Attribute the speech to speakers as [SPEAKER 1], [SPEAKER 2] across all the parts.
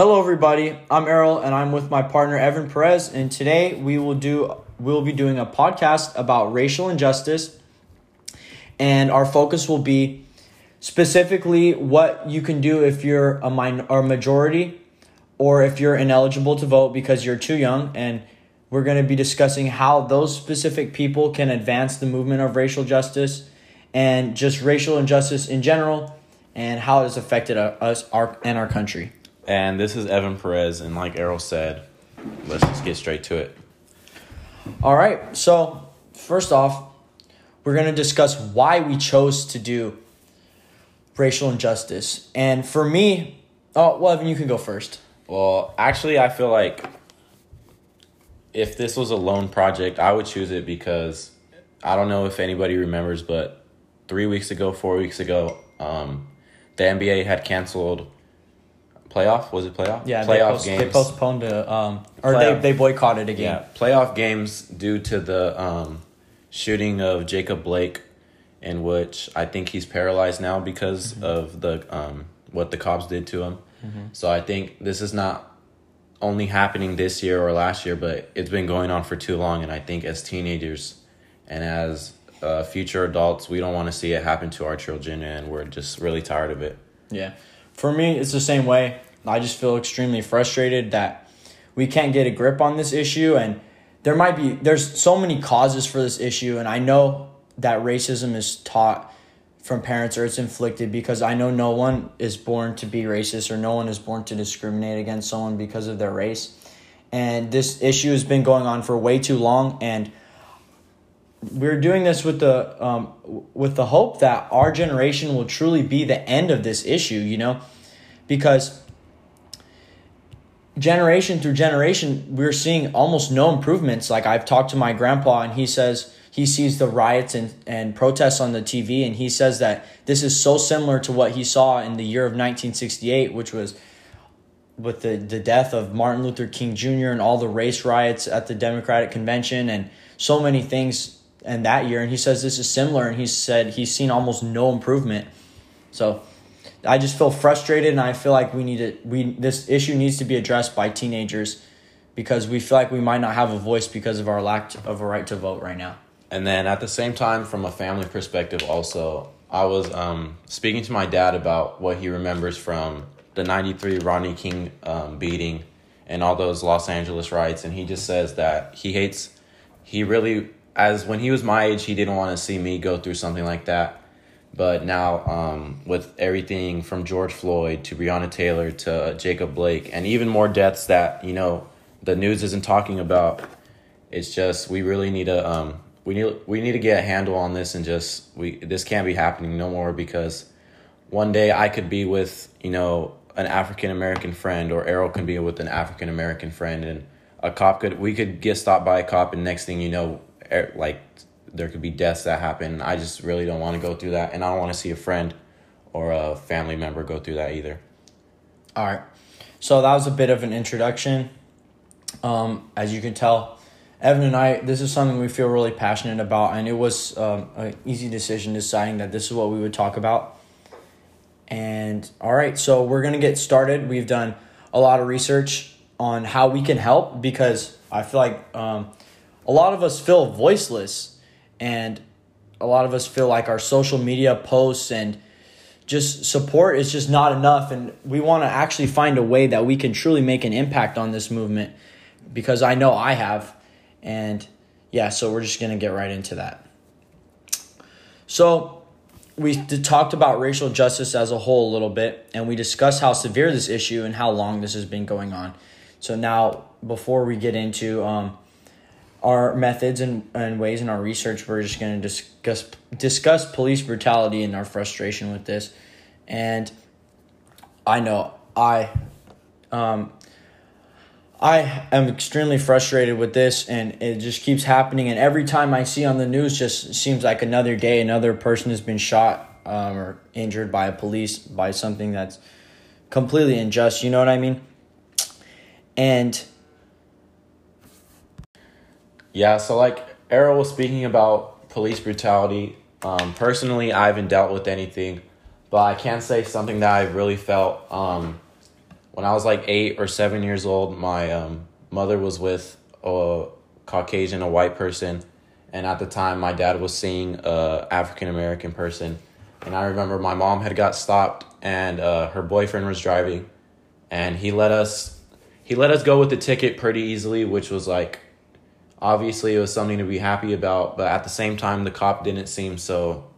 [SPEAKER 1] Hello, everybody. I'm Errol, and I'm with my partner Evan Perez. And today we will do we'll be doing a podcast about racial injustice, and our focus will be specifically what you can do if you're a min- or majority, or if you're ineligible to vote because you're too young. And we're going to be discussing how those specific people can advance the movement of racial justice and just racial injustice in general, and how it has affected uh, us our and our country.
[SPEAKER 2] And this is Evan Perez, and like Errol said, let's just get straight to it.
[SPEAKER 1] All right. So, first off, we're going to discuss why we chose to do racial injustice. And for me, oh, well, Evan, you can go first.
[SPEAKER 2] Well, actually, I feel like if this was a lone project, I would choose it because I don't know if anybody remembers, but three weeks ago, four weeks ago, um, the NBA had canceled playoff. Was it playoff?
[SPEAKER 1] Yeah,
[SPEAKER 2] playoff
[SPEAKER 1] they, post-
[SPEAKER 2] games.
[SPEAKER 1] they postponed to, um, or
[SPEAKER 2] Playoff.
[SPEAKER 1] they, they boycotted a game.
[SPEAKER 2] Yeah, playoff games due to the um, shooting of Jacob Blake, in which I think he's paralyzed now because
[SPEAKER 1] Mm-hmm.
[SPEAKER 2] of the um, what the cops did to him. So I think this is not only happening this year or last year, but it's been going on for too long. And I think as teenagers and as uh, future adults, we don't want to see it happen to our children, and we're just really tired of it.
[SPEAKER 1] Yeah. For me, it's the same way. I just feel extremely frustrated that we can't get a grip on this issue and there might be there's so many causes for this issue and I know that racism is taught from parents or it's inflicted because I know no one is born to be racist or no one is born to discriminate against someone because of their race. And this issue has been going on for way too long and we're doing this with the um, with the hope that our generation will truly be the end of this issue you know because generation through generation we're seeing almost no improvements like i've talked to my grandpa and he says he sees the riots and, and protests on the tv and he says that this is so similar to what he saw in the year of 1968 which was with the, the death of Martin Luther King Jr. and all the race riots at the Democratic Convention and so many things in that year. And he says this is similar and he said he's seen almost no improvement. So I just feel frustrated and I feel like we need to we this issue needs to be addressed by teenagers because we feel like we might not have a voice because of our lack of a right to vote right now.
[SPEAKER 2] And then at the same time, from a family perspective, also, I was um, speaking to my dad about what he remembers from the 93 Rodney King um, beating and all those Los Angeles riots. And he just says that he hates, he really, as when he was my age, he didn't want to see me go through something like that. But now, um, with everything from George Floyd to Breonna Taylor to Jacob Blake, and even more deaths that, you know, the news isn't talking about, it's just we really need to um we need we need to get a handle on this and just we this can't be happening no more because one day I could be with you know an African American friend or Errol can be with an African American friend and a cop could we could get stopped by a cop and next thing you know er, like there could be deaths that happen I just really don't want to go through that and I don't want to see a friend or a family member go through that either.
[SPEAKER 1] All right. So that was a bit of an introduction. Um, as you can tell, Evan and I, this is something we feel really passionate about, and it was um, an easy decision deciding that this is what we would talk about. And all right, so we're to get started. We've done a lot of research on how we can help because I feel like um, a lot of us feel voiceless, and a lot of us feel like our social media posts and just support is just not enough. And we want to actually find a way that we can truly make an impact on this movement because I know I have. And yeah so we're just going to get right into that. So we talked about racial justice as a whole a little bit and we discussed how severe this issue and how long this has been going on. So now before we get into um, our methods and, and ways in our research we're just going to discuss discuss police brutality and our frustration with this. And i know i um, i am extremely frustrated with this and it just keeps happening. And every time i see on the news just seems like another day another person has been shot um, or injured by a police by something that's completely unjust you know what i mean? And
[SPEAKER 2] Yeah, so like Errol was speaking about police brutality. Um, personally, I haven't dealt with anything, but I can say something that I really felt um, when I was like eight or seven years old, my um, mother was with a Caucasian, a white person, and at the time, my dad was seeing a African American person, and I remember my mom had got stopped, and uh, her boyfriend was driving, and he let us he let us go with the ticket pretty easily, which was like obviously it was something to be happy about, but at the same time, the cop didn't seem so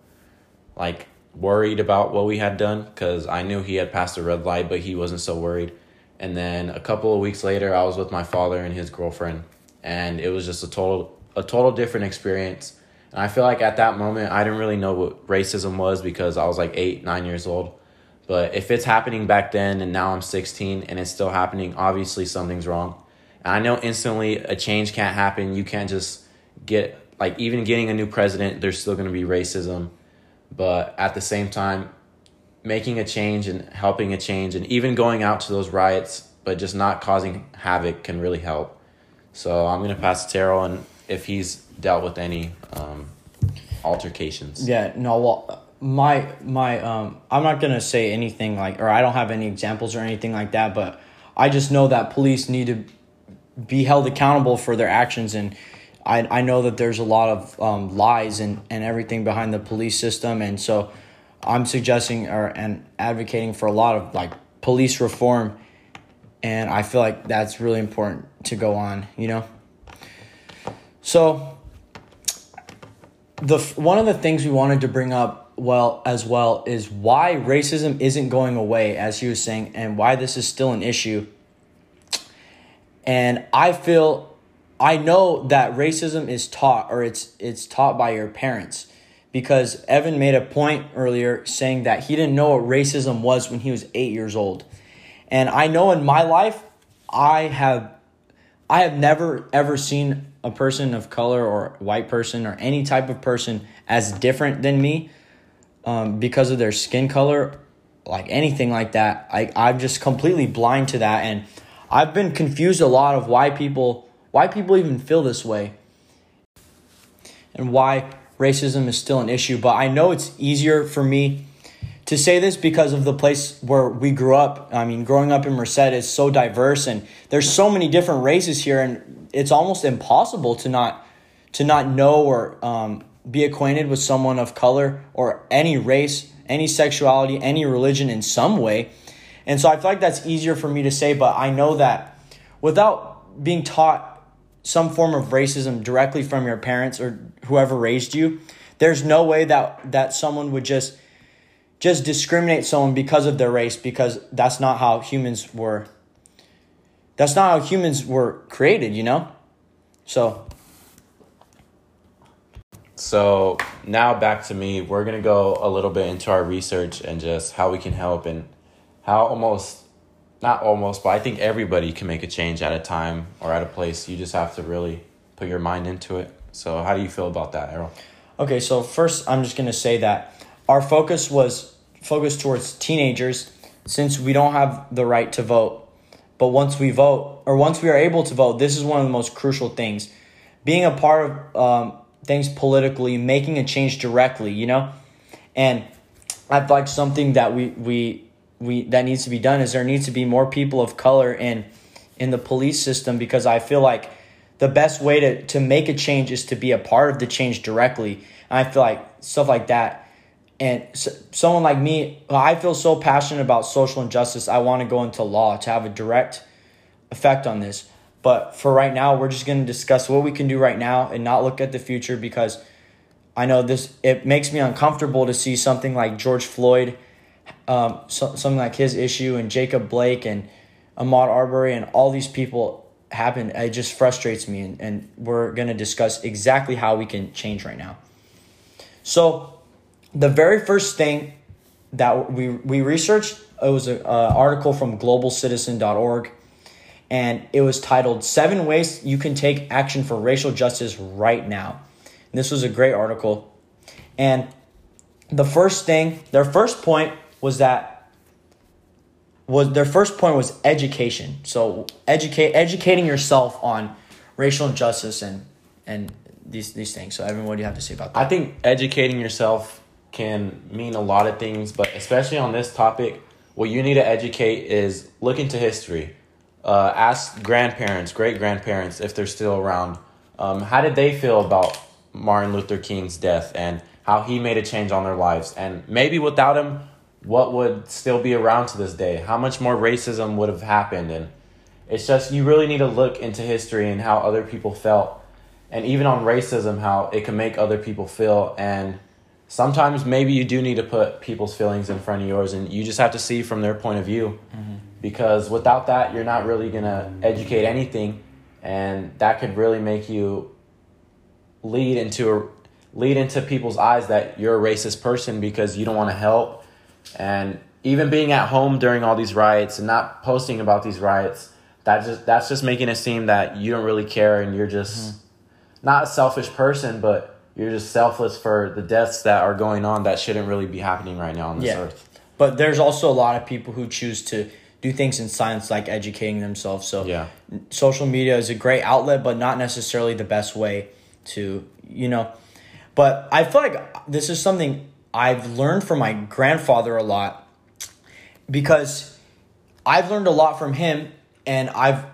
[SPEAKER 2] like worried about what we had done because I knew he had passed a red light, but he wasn't so worried. And then a couple of weeks later, I was with my father and his girlfriend, and it was just a total a total different experience. And I feel like at that moment, I didn't really know what racism was because I was like eight, nine years old. But if it's happening back then and now I'm 16 and it's still happening, obviously something's wrong. I know instantly a change can't happen. You can't just get, like, even getting a new president, there's still going to be racism. But at the same time making a change and helping a change and even going out to those riots but just not causing havoc can really help. So i'm going to pass to Errol and if he's dealt with any um, altercations.
[SPEAKER 1] Yeah no well my my um i'm not going to say anything like or i don't have any examples or anything like that but i just know that police need to be held accountable for their actions. And I, I know that there's a lot of um, lies and, and everything behind the police system. And so i'm suggesting or and advocating for a lot of like police reform. And i feel like that's really important to go on you know? So the one of the things we wanted to bring up well as well is why racism isn't going away as he was saying and why this is still an issue and i feel I know that racism is taught or it's it's taught by your parents because Evan made a point earlier saying that he didn't know what racism was when he was 8 years old. And I know in my life I have I have never ever seen a person of color or white person or any type of person as different than me um, because of their skin color, like anything like that. I, I'm just completely blind to that. And I've been confused a lot of why people why people even feel this way and why racism is still an issue. But I know it's easier for me to say this because of the place where we grew up. I mean, growing up in Merced is so diverse and there's so many different races here, and it's almost impossible to not to not know or um, be acquainted with someone of color or any race, any sexuality, any religion in some way. And so I feel like that's easier for me to say, but I know that without being taught some form of racism directly from your parents or whoever raised you, there's no way that that someone would just just discriminate someone because of their race because that's not how humans were that's not how humans were created, you know? So
[SPEAKER 2] so now back to me. We're gonna go a little bit into our research and just how we can help and how almost not almost, but I think everybody can make a change at a time or at a place. You just have to really put your mind into it. So, how do you feel about that, Errol?
[SPEAKER 1] Okay, so first, I'm just gonna say that our focus was focused towards teenagers since we don't have the right to vote. But once we vote, or once we are able to vote, this is one of the most crucial things. Being a part of um, things politically, making a change directly, you know? And I'd like something that we, we we that needs to be done is there needs to be more people of color in in the police system because I feel like the best way to to make a change is to be a part of the change directly. And I feel like stuff like that and so, someone like me, I feel so passionate about social injustice. I want to go into law to have a direct effect on this. But for right now, we're just going to discuss what we can do right now and not look at the future because I know this it makes me uncomfortable to see something like George Floyd um, so, something like his issue and Jacob Blake and Ahmaud Arbery and all these people happen. It just frustrates me, and, and we're going to discuss exactly how we can change right now. So, the very first thing that we, we researched it was an article from globalcitizen.org and it was titled seven ways you can take action for racial justice right now and this was a great article and the first thing their first point was that was their first point was education. So educate educating yourself on racial injustice and and these these things. So everyone, what do you have to say about that?
[SPEAKER 2] I think educating yourself can mean a lot of things, but especially on this topic, what you need to educate is look into history. Uh, ask grandparents, great grandparents, if they're still around. Um, how did they feel about Martin Luther King's death and how he made a change on their lives? And maybe without him, what would still be around to this day? How much more racism would have happened? And it's just, you really need to look into history and how other people felt. And even on racism, how it can make other people feel. And sometimes maybe you do need to put people's feelings in front of yours and you just have to see from their point of view mm-hmm. because without that you're not really going to educate anything and that could really make you lead into a, lead into people's eyes that you're a racist person because you don't want to help and even being at home during all these riots and not posting about these riots that just that's just making it seem that you don't really care and you're just mm-hmm. not a selfish person but you're just selfless for the deaths that are going on that shouldn't really be happening right now on this yeah. earth.
[SPEAKER 1] But there's also a lot of people who choose to do things in science like educating themselves. So
[SPEAKER 2] yeah.
[SPEAKER 1] social media is a great outlet, but not necessarily the best way to, you know. But I feel like this is something I've learned from my grandfather a lot because I've learned a lot from him and I've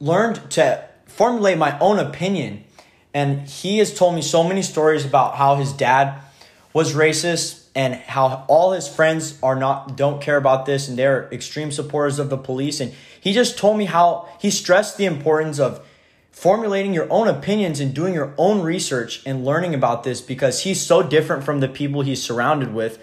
[SPEAKER 1] learned to formulate my own opinion. And he has told me so many stories about how his dad was racist and how all his friends are not don't care about this and they're extreme supporters of the police. And he just told me how he stressed the importance of formulating your own opinions and doing your own research and learning about this because he's so different from the people he's surrounded with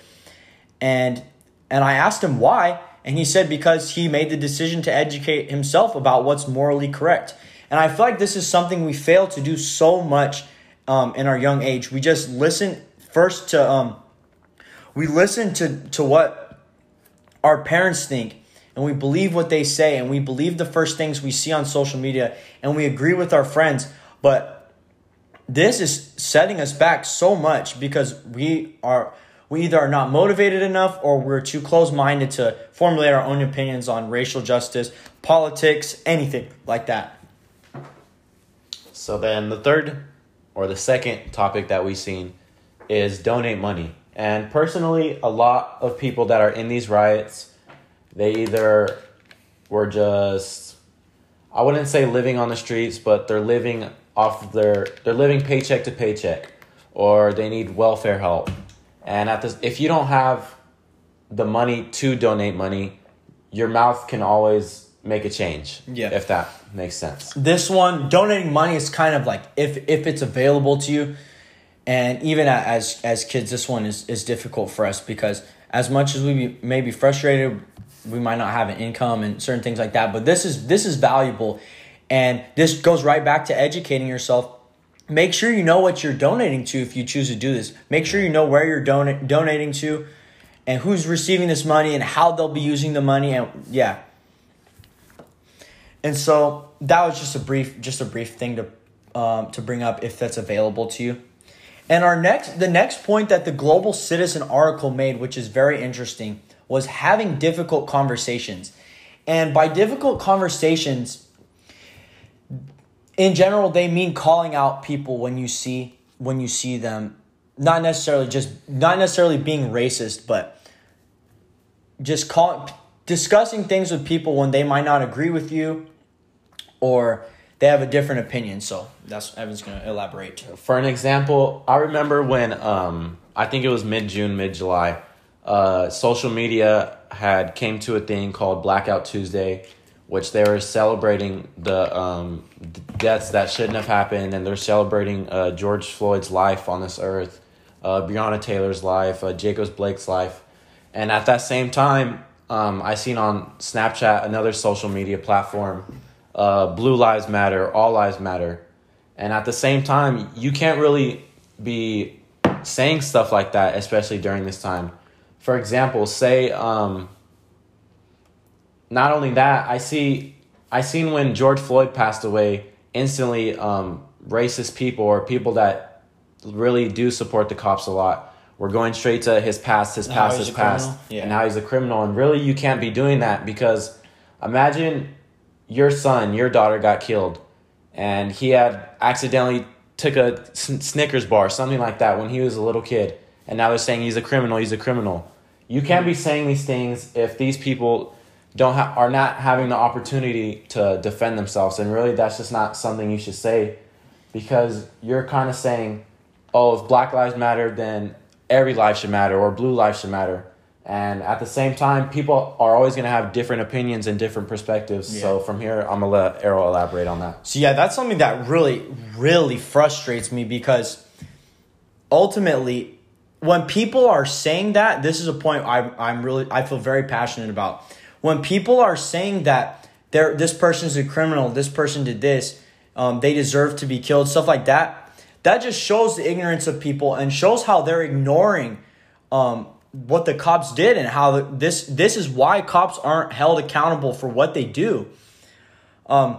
[SPEAKER 1] and and I asked him why and he said because he made the decision to educate himself about what's morally correct and I feel like this is something we fail to do so much um, in our young age. We just listen first to um, we listen to to what our parents think and we believe what they say and we believe the first things we see on social media and we agree with our friends but this is setting us back so much because we are we either are not motivated enough or we're too close-minded to formulate our own opinions on racial justice politics anything like that
[SPEAKER 2] so then the third or the second topic that we've seen is donate money. And personally, a lot of people that are in these riots, they either were just I wouldn't say living on the streets, but they're living off their they're living paycheck to paycheck or they need welfare help. And at this if you don't have the money to donate money, your mouth can always make a change.
[SPEAKER 1] Yeah.
[SPEAKER 2] If that makes sense.
[SPEAKER 1] This one, donating money is kind of like if if it's available to you, and even as as kids, this one is is difficult for us because as much as we may be frustrated, we might not have an income and certain things like that. But this is this is valuable, and this goes right back to educating yourself. Make sure you know what you're donating to if you choose to do this. Make sure you know where you're don- donating to, and who's receiving this money and how they'll be using the money. And yeah, and so that was just a brief, just a brief thing to um, to bring up if that's available to you. And our next, the next point that the Global Citizen article made, which is very interesting, was having difficult conversations. And by difficult conversations, in general, they mean calling out people when you see when you see them, not necessarily just not necessarily being racist, but just call discussing things with people when they might not agree with you or they have a different opinion. So that's Evan's to elaborate.
[SPEAKER 2] For an example, I remember when um, I think it was mid June, mid July, uh, social media had came to a thing called Blackout Tuesday, which they were celebrating the um, deaths that shouldn't have happened, and they're celebrating uh, George Floyd's life on this earth, uh, Breonna Taylor's life, uh, Jacobs Blake's life, and at that same time, um, I seen on Snapchat another social media platform uh, Blue Lives Matter, All Lives Matter. And at the same time, you can't really be saying stuff like that, especially during this time. For example, say, um, not only that, I see, I seen when George Floyd passed away, instantly, um, racist people or people that really do support the cops a lot were going straight to his past, his past, his past, yeah. and now he's a criminal. And really, you can't be doing that because imagine your son, your daughter got killed, and he had accidentally took a Snickers bar, something like that, when he was a little kid, and now they're saying he's a criminal. He's a criminal. You can't be saying these things if these people don't ha- are not having the opportunity to defend themselves, and really, that's just not something you should say, because you're kind of saying, "Oh, if Black Lives Matter, then every life should matter, or Blue life should matter." And at the same time, people are always going to have different opinions and different perspectives. So from here, I'm gonna let Errol elaborate on that.
[SPEAKER 1] So yeah, that's something that really, really frustrates me because ultimately, when people are saying that, this is a point I, I'm really, I feel very passionate about. When people are saying that they're, this person's a criminal, this person did this, um, they deserve to be killed, stuff like that, that just shows the ignorance of people and shows how they're ignoring um, what the cops did and how the, this this is why cops aren't held accountable for what they do Um,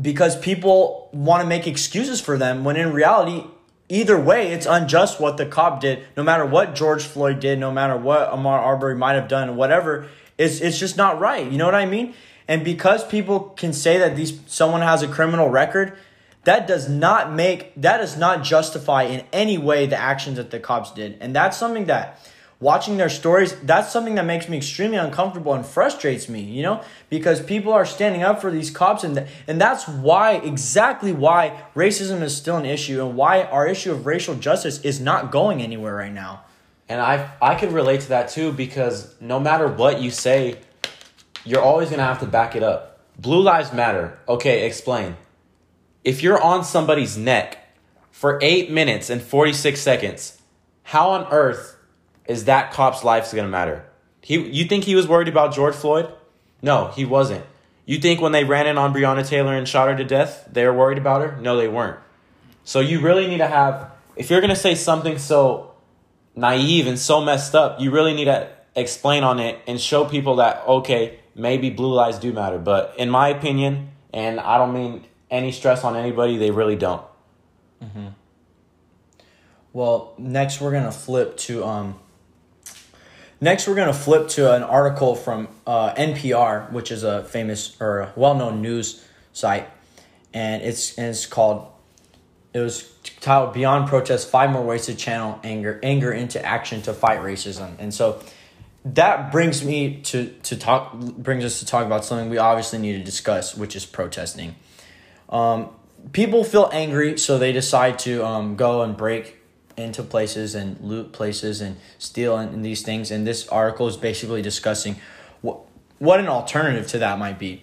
[SPEAKER 1] because people want to make excuses for them when in reality either way it's unjust what the cop did. No matter what george floyd did no matter what Ahmaud Arbery might have done whatever it's, it's just not right. You know what i mean? And because people can say that these someone has a criminal record that does not make that does not justify in any way the actions that the cops did. And that's something that watching their stories that's something that makes me extremely uncomfortable and frustrates me you know because people are standing up for these cops and th- and that's why exactly why racism is still an issue and why our issue of racial justice is not going anywhere right now
[SPEAKER 2] And I I could relate to that too because no matter what you say, you're always gonna have to back it up. Blue lives matter. Okay, explain. If you're on somebody's neck for eight minutes and forty six seconds, how on earth is that cop's life gonna matter? He you think he was worried about George Floyd? No, he wasn't. You think when they ran in on Breonna Taylor and shot her to death, they were worried about her? No, they weren't. So you really need to have if you're gonna say something so naive and so messed up, you really need to explain on it and show people that okay, maybe blue lives do matter. But in my opinion, and I don't mean any stress on anybody, they really don't.
[SPEAKER 1] Well, next we're gonna flip to um. Next, we're gonna flip to an article from uh, NPR, which is a famous or well-known news site, and it's and it's called. It was titled "Beyond Protest: Five More Ways to Channel Anger Anger into Action to Fight Racism," and so that brings me to to talk brings us to talk about something we obviously need to discuss, which is protesting. Um, people feel angry, so they decide to um, go and break into places and loot places and steal and, and these things. And this article is basically discussing what what an alternative to that might be.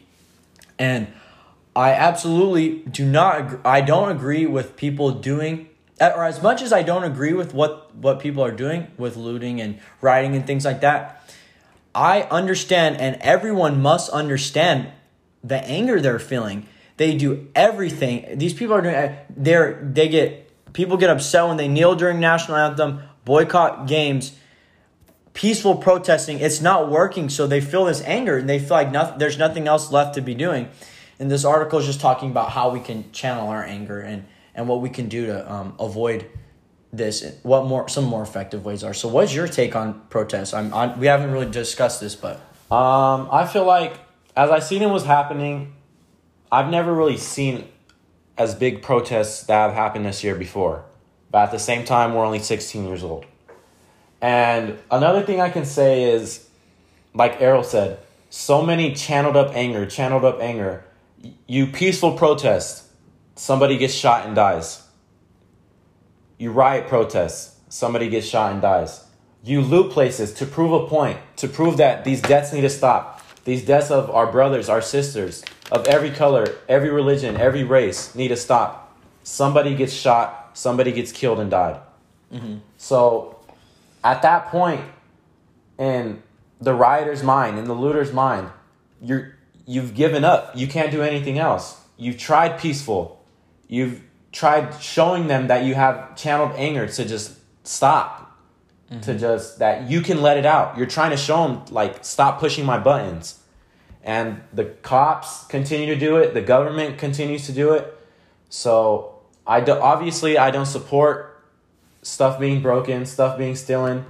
[SPEAKER 1] And I absolutely do not. ag- I don't agree with people doing, or as much as I don't agree with what what people are doing with looting and rioting and things like that. I understand, and everyone must understand the anger they're feeling. They do everything. These people are doing. Eh, they're they get people get upset when they kneel during national anthem, boycott games, peaceful protesting. It's not working, so they feel this anger and they feel like nothing. There's nothing else left to be doing. And this article is just talking about how we can channel our anger and and what we can do to um, avoid this. What more some more effective ways are. So, what's your take on protests? I'm. We haven't really discussed this, but
[SPEAKER 2] Um, I feel like as I seen it was happening, I've never really seen as big protests that have happened this year before. But at the same time, we're only 16 years old. And another thing I can say is, like Errol said, so many channeled up anger, channeled up anger. You peaceful protest, somebody gets shot and dies. You riot protests, somebody gets shot and dies. You loot places to prove a point, to prove that these deaths need to stop. These deaths of our brothers, our sisters, of every color, every religion, every race need to stop. Somebody gets shot, somebody gets killed and died. Mm-hmm. So at that point, in the rioter's mind, in the looter's mind, you're you've given up. You can't do anything else. You've tried peaceful. You've tried showing them that you have channeled anger to just stop. To mm-hmm. just that you can let it out. You're trying to show them like stop pushing my buttons. And the cops continue to do it. The government continues to do it. So I do, obviously I don't support stuff being broken, stuff being stolen,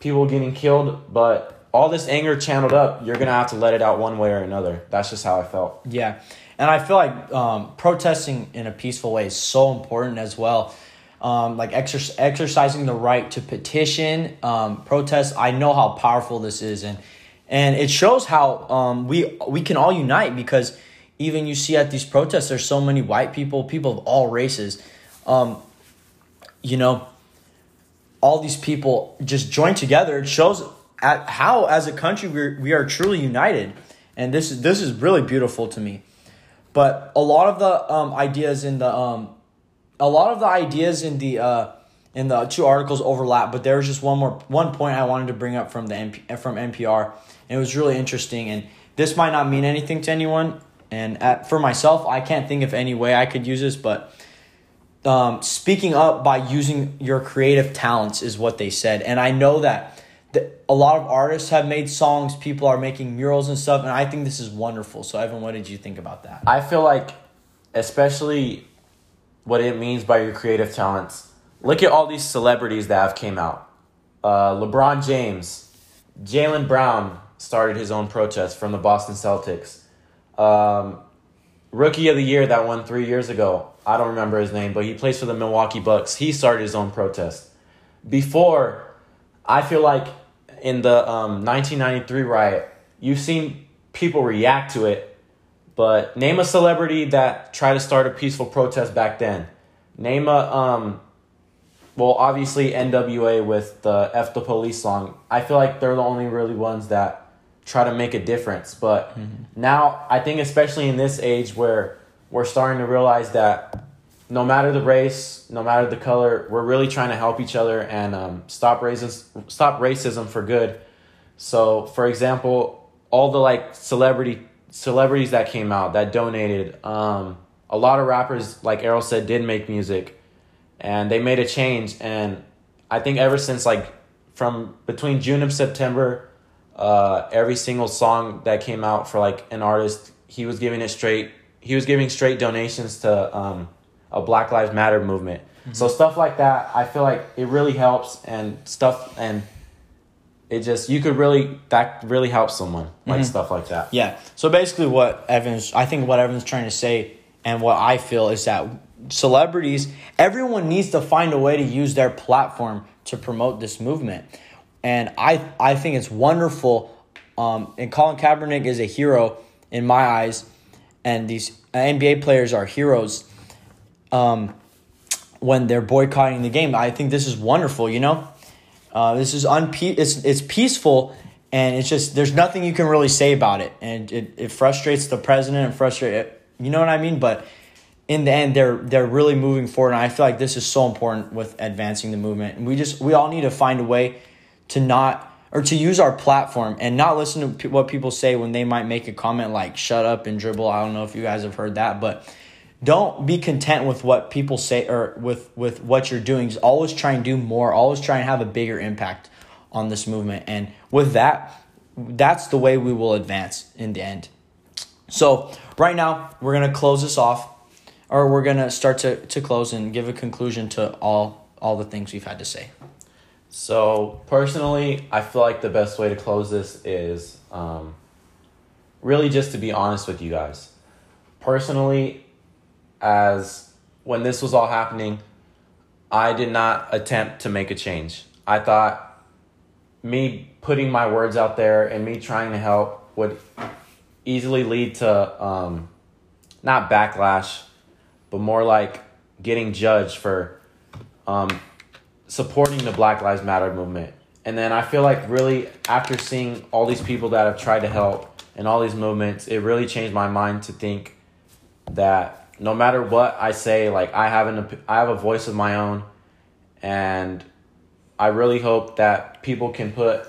[SPEAKER 2] people getting killed. But all this anger channeled up, you're gonna have to let it out one way or another. That's just how I felt.
[SPEAKER 1] Yeah, and I feel like um, protesting in a peaceful way is so important as well. um, like exer- exercising the right to petition, um, protest. I know how powerful this is, and and it shows how um, we we can all unite because even you see at these protests, there's so many white people, people of all races. Um, you know, all these people just join together. It shows at how, as a country, we we are truly united, and this is this is really beautiful to me. But a lot of the um, ideas in the um, a lot of the ideas in the uh, in the two articles overlap, but there was just one more one point I wanted to bring up from the MP, from NPR, and it was really interesting. And this might not mean anything to anyone, and at, for myself, I can't think of any way I could use this, but um, speaking up by using your creative talents is what they said, and I know that. the- A lot of artists have made songs. People are making murals and stuff, and I think this is wonderful. So, Evan, what did you think about that?
[SPEAKER 2] I feel like, especially what it means by your creative talents. Look at all these celebrities that have came out. Uh, LeBron James, Jaylen Brown started his own protest from the Boston Celtics. Um, rookie of the year that won three years ago. I don't remember his name, but he plays for the Milwaukee Bucks. He started his own protest. Before, I feel like in the um, 1993 riot, you've seen people react to it, but name a celebrity that tried to start a peaceful protest back then. Name a, um, well, obviously NWA with the F the Police song. I feel like they're the only really ones that try to make a difference. But now, I think, especially in this age where we're starting to realize that no matter the race, no matter the color, we're really trying to help each other and um, stop racism, stop racism for good. So, for example, all the like celebrity celebrities that came out that donated, um, a lot of rappers, like Errol said, did make music, and they made a change. And I think ever since like from between June and September, uh, every single song that came out for like an artist, he was giving it straight. He was giving straight donations to um, a Black Lives Matter movement. So stuff like that, I feel like it really helps, and stuff and it just you could really that really helps someone like stuff like that.
[SPEAKER 1] Yeah. So basically, what Evans, I think what Evans trying to say, and what I feel is that celebrities, everyone needs to find a way to use their platform to promote this movement, and I I think it's wonderful. Um, and Colin Kaepernick is a hero in my eyes, and these NBA players are heroes. Um, when they're boycotting the game, I think this is wonderful. You know, uh, this is unpe- it's it's peaceful and it's just there's nothing you can really say about it and it, it frustrates the president and frustrate you know what I mean but in the end they're they're really moving forward and I feel like this is so important with advancing the movement. And we just we all need to find a way to not or to use our platform and not listen to pe- what people say when they might make a comment like shut up and dribble. I don't know if you guys have heard that but don't be content with what people say or with with what you're doing. Just always try and do more. Always try and have a bigger impact on this movement. And with that that's the way we will advance in the end. So right now we're going to close this off or we're going to start to to close and give a conclusion to all all the things we've had to say
[SPEAKER 2] So personally, I feel like the best way to close this is um, really just to be honest with you guys. Personally, as when this was all happening, I did not attempt to make a change. I thought me putting my words out there and me trying to help would easily lead to um, not backlash, but more like getting judged for um, supporting the Black Lives Matter movement. And then I feel like really after seeing all these people that have tried to help and all these movements, it really changed my mind to think that no matter what I say, like I have an I have a voice of my own, and I really hope that people can put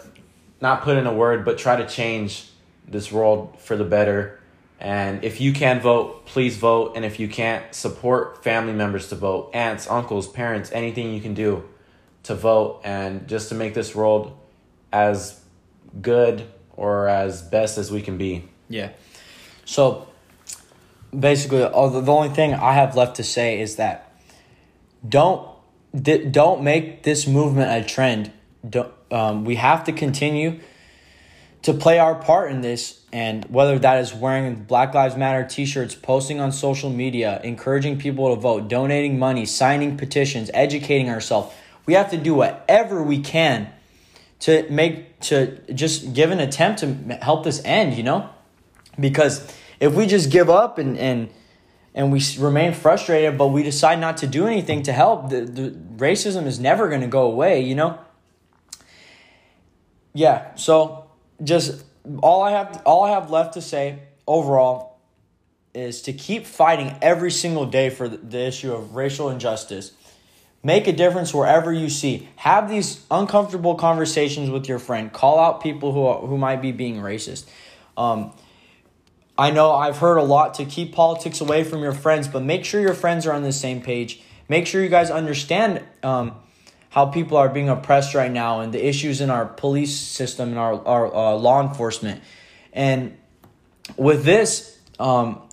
[SPEAKER 2] not put in a word, but try to change this world for the better. And if you can vote, please vote. And if you can't, support family members to vote, aunts, uncles, parents, anything you can do to vote, and just to make this world as good or as best as we can be.
[SPEAKER 1] Yeah. So basically, all the, the only thing I have left to say is that don't don't make this movement a trend. Don't, um, we have to continue to play our part in this. And whether that is wearing Black Lives Matter t shirts, posting on social media, encouraging people to vote, donating money, signing petitions, educating ourselves, we have to do whatever we can to make, to just give an attempt to help this end, you know? Because if we just give up and, and, and we remain frustrated, but we decide not to do anything to help, the, the racism is never going to go away, you know? Yeah, so just all I have all I have left to say overall is to keep fighting every single day for the, issue of racial injustice. Make a difference wherever you see. Have these uncomfortable conversations with your friend. Call out people who are, who might be being racist. Um, I know I've heard a lot to keep politics away from your friends, but make sure your friends are on the same page. Make sure you guys understand um, how people are being oppressed right now and the issues in our police system and our, our uh, law enforcement. And with this, um,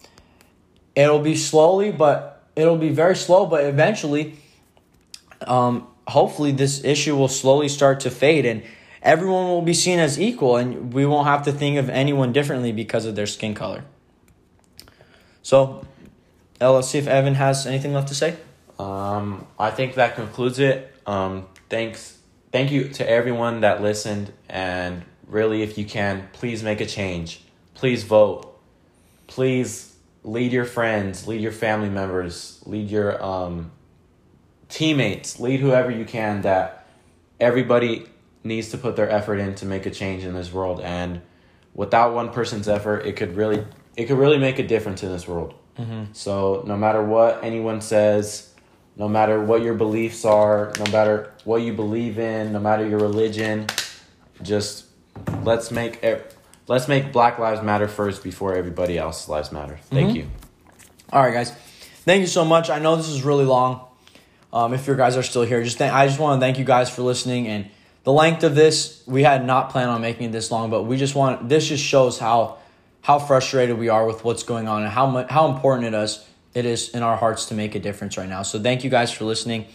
[SPEAKER 1] it'll be slowly, but it'll be very slow, but eventually, um, hopefully, this issue will slowly start to fade and everyone will be seen as equal and we won't have to think of anyone differently because of their skin color. So, let's see if Evan has anything left to say.
[SPEAKER 2] Um, I think that concludes it. Um, thanks, thank you to everyone that listened, and really, if you can, please make a change. Please vote. Please lead your friends, lead your family members, lead your um, teammates, lead whoever you can. That everybody needs to put their effort in to make a change in this world, and without one person's effort, it could really it could really make a difference in this world. Mm-hmm. So no matter what anyone says no matter what your beliefs are, no matter what you believe in, no matter your religion, just let's make let's make Black Lives Matter first before everybody else's lives matter. Thank mm-hmm. you.
[SPEAKER 1] All right, guys. Thank you so much. I know this is really long. Um, if you guys are still here, just th- I just want to thank you guys for listening and the length of this. We had not planned on making it this long, but we just want this just shows how how frustrated we are with what's going on and how much how important it is it is in our hearts to make a difference right now. So thank you guys for listening,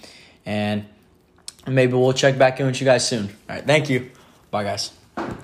[SPEAKER 1] and maybe we'll check back in with you guys soon. All right, thank you. Bye, guys.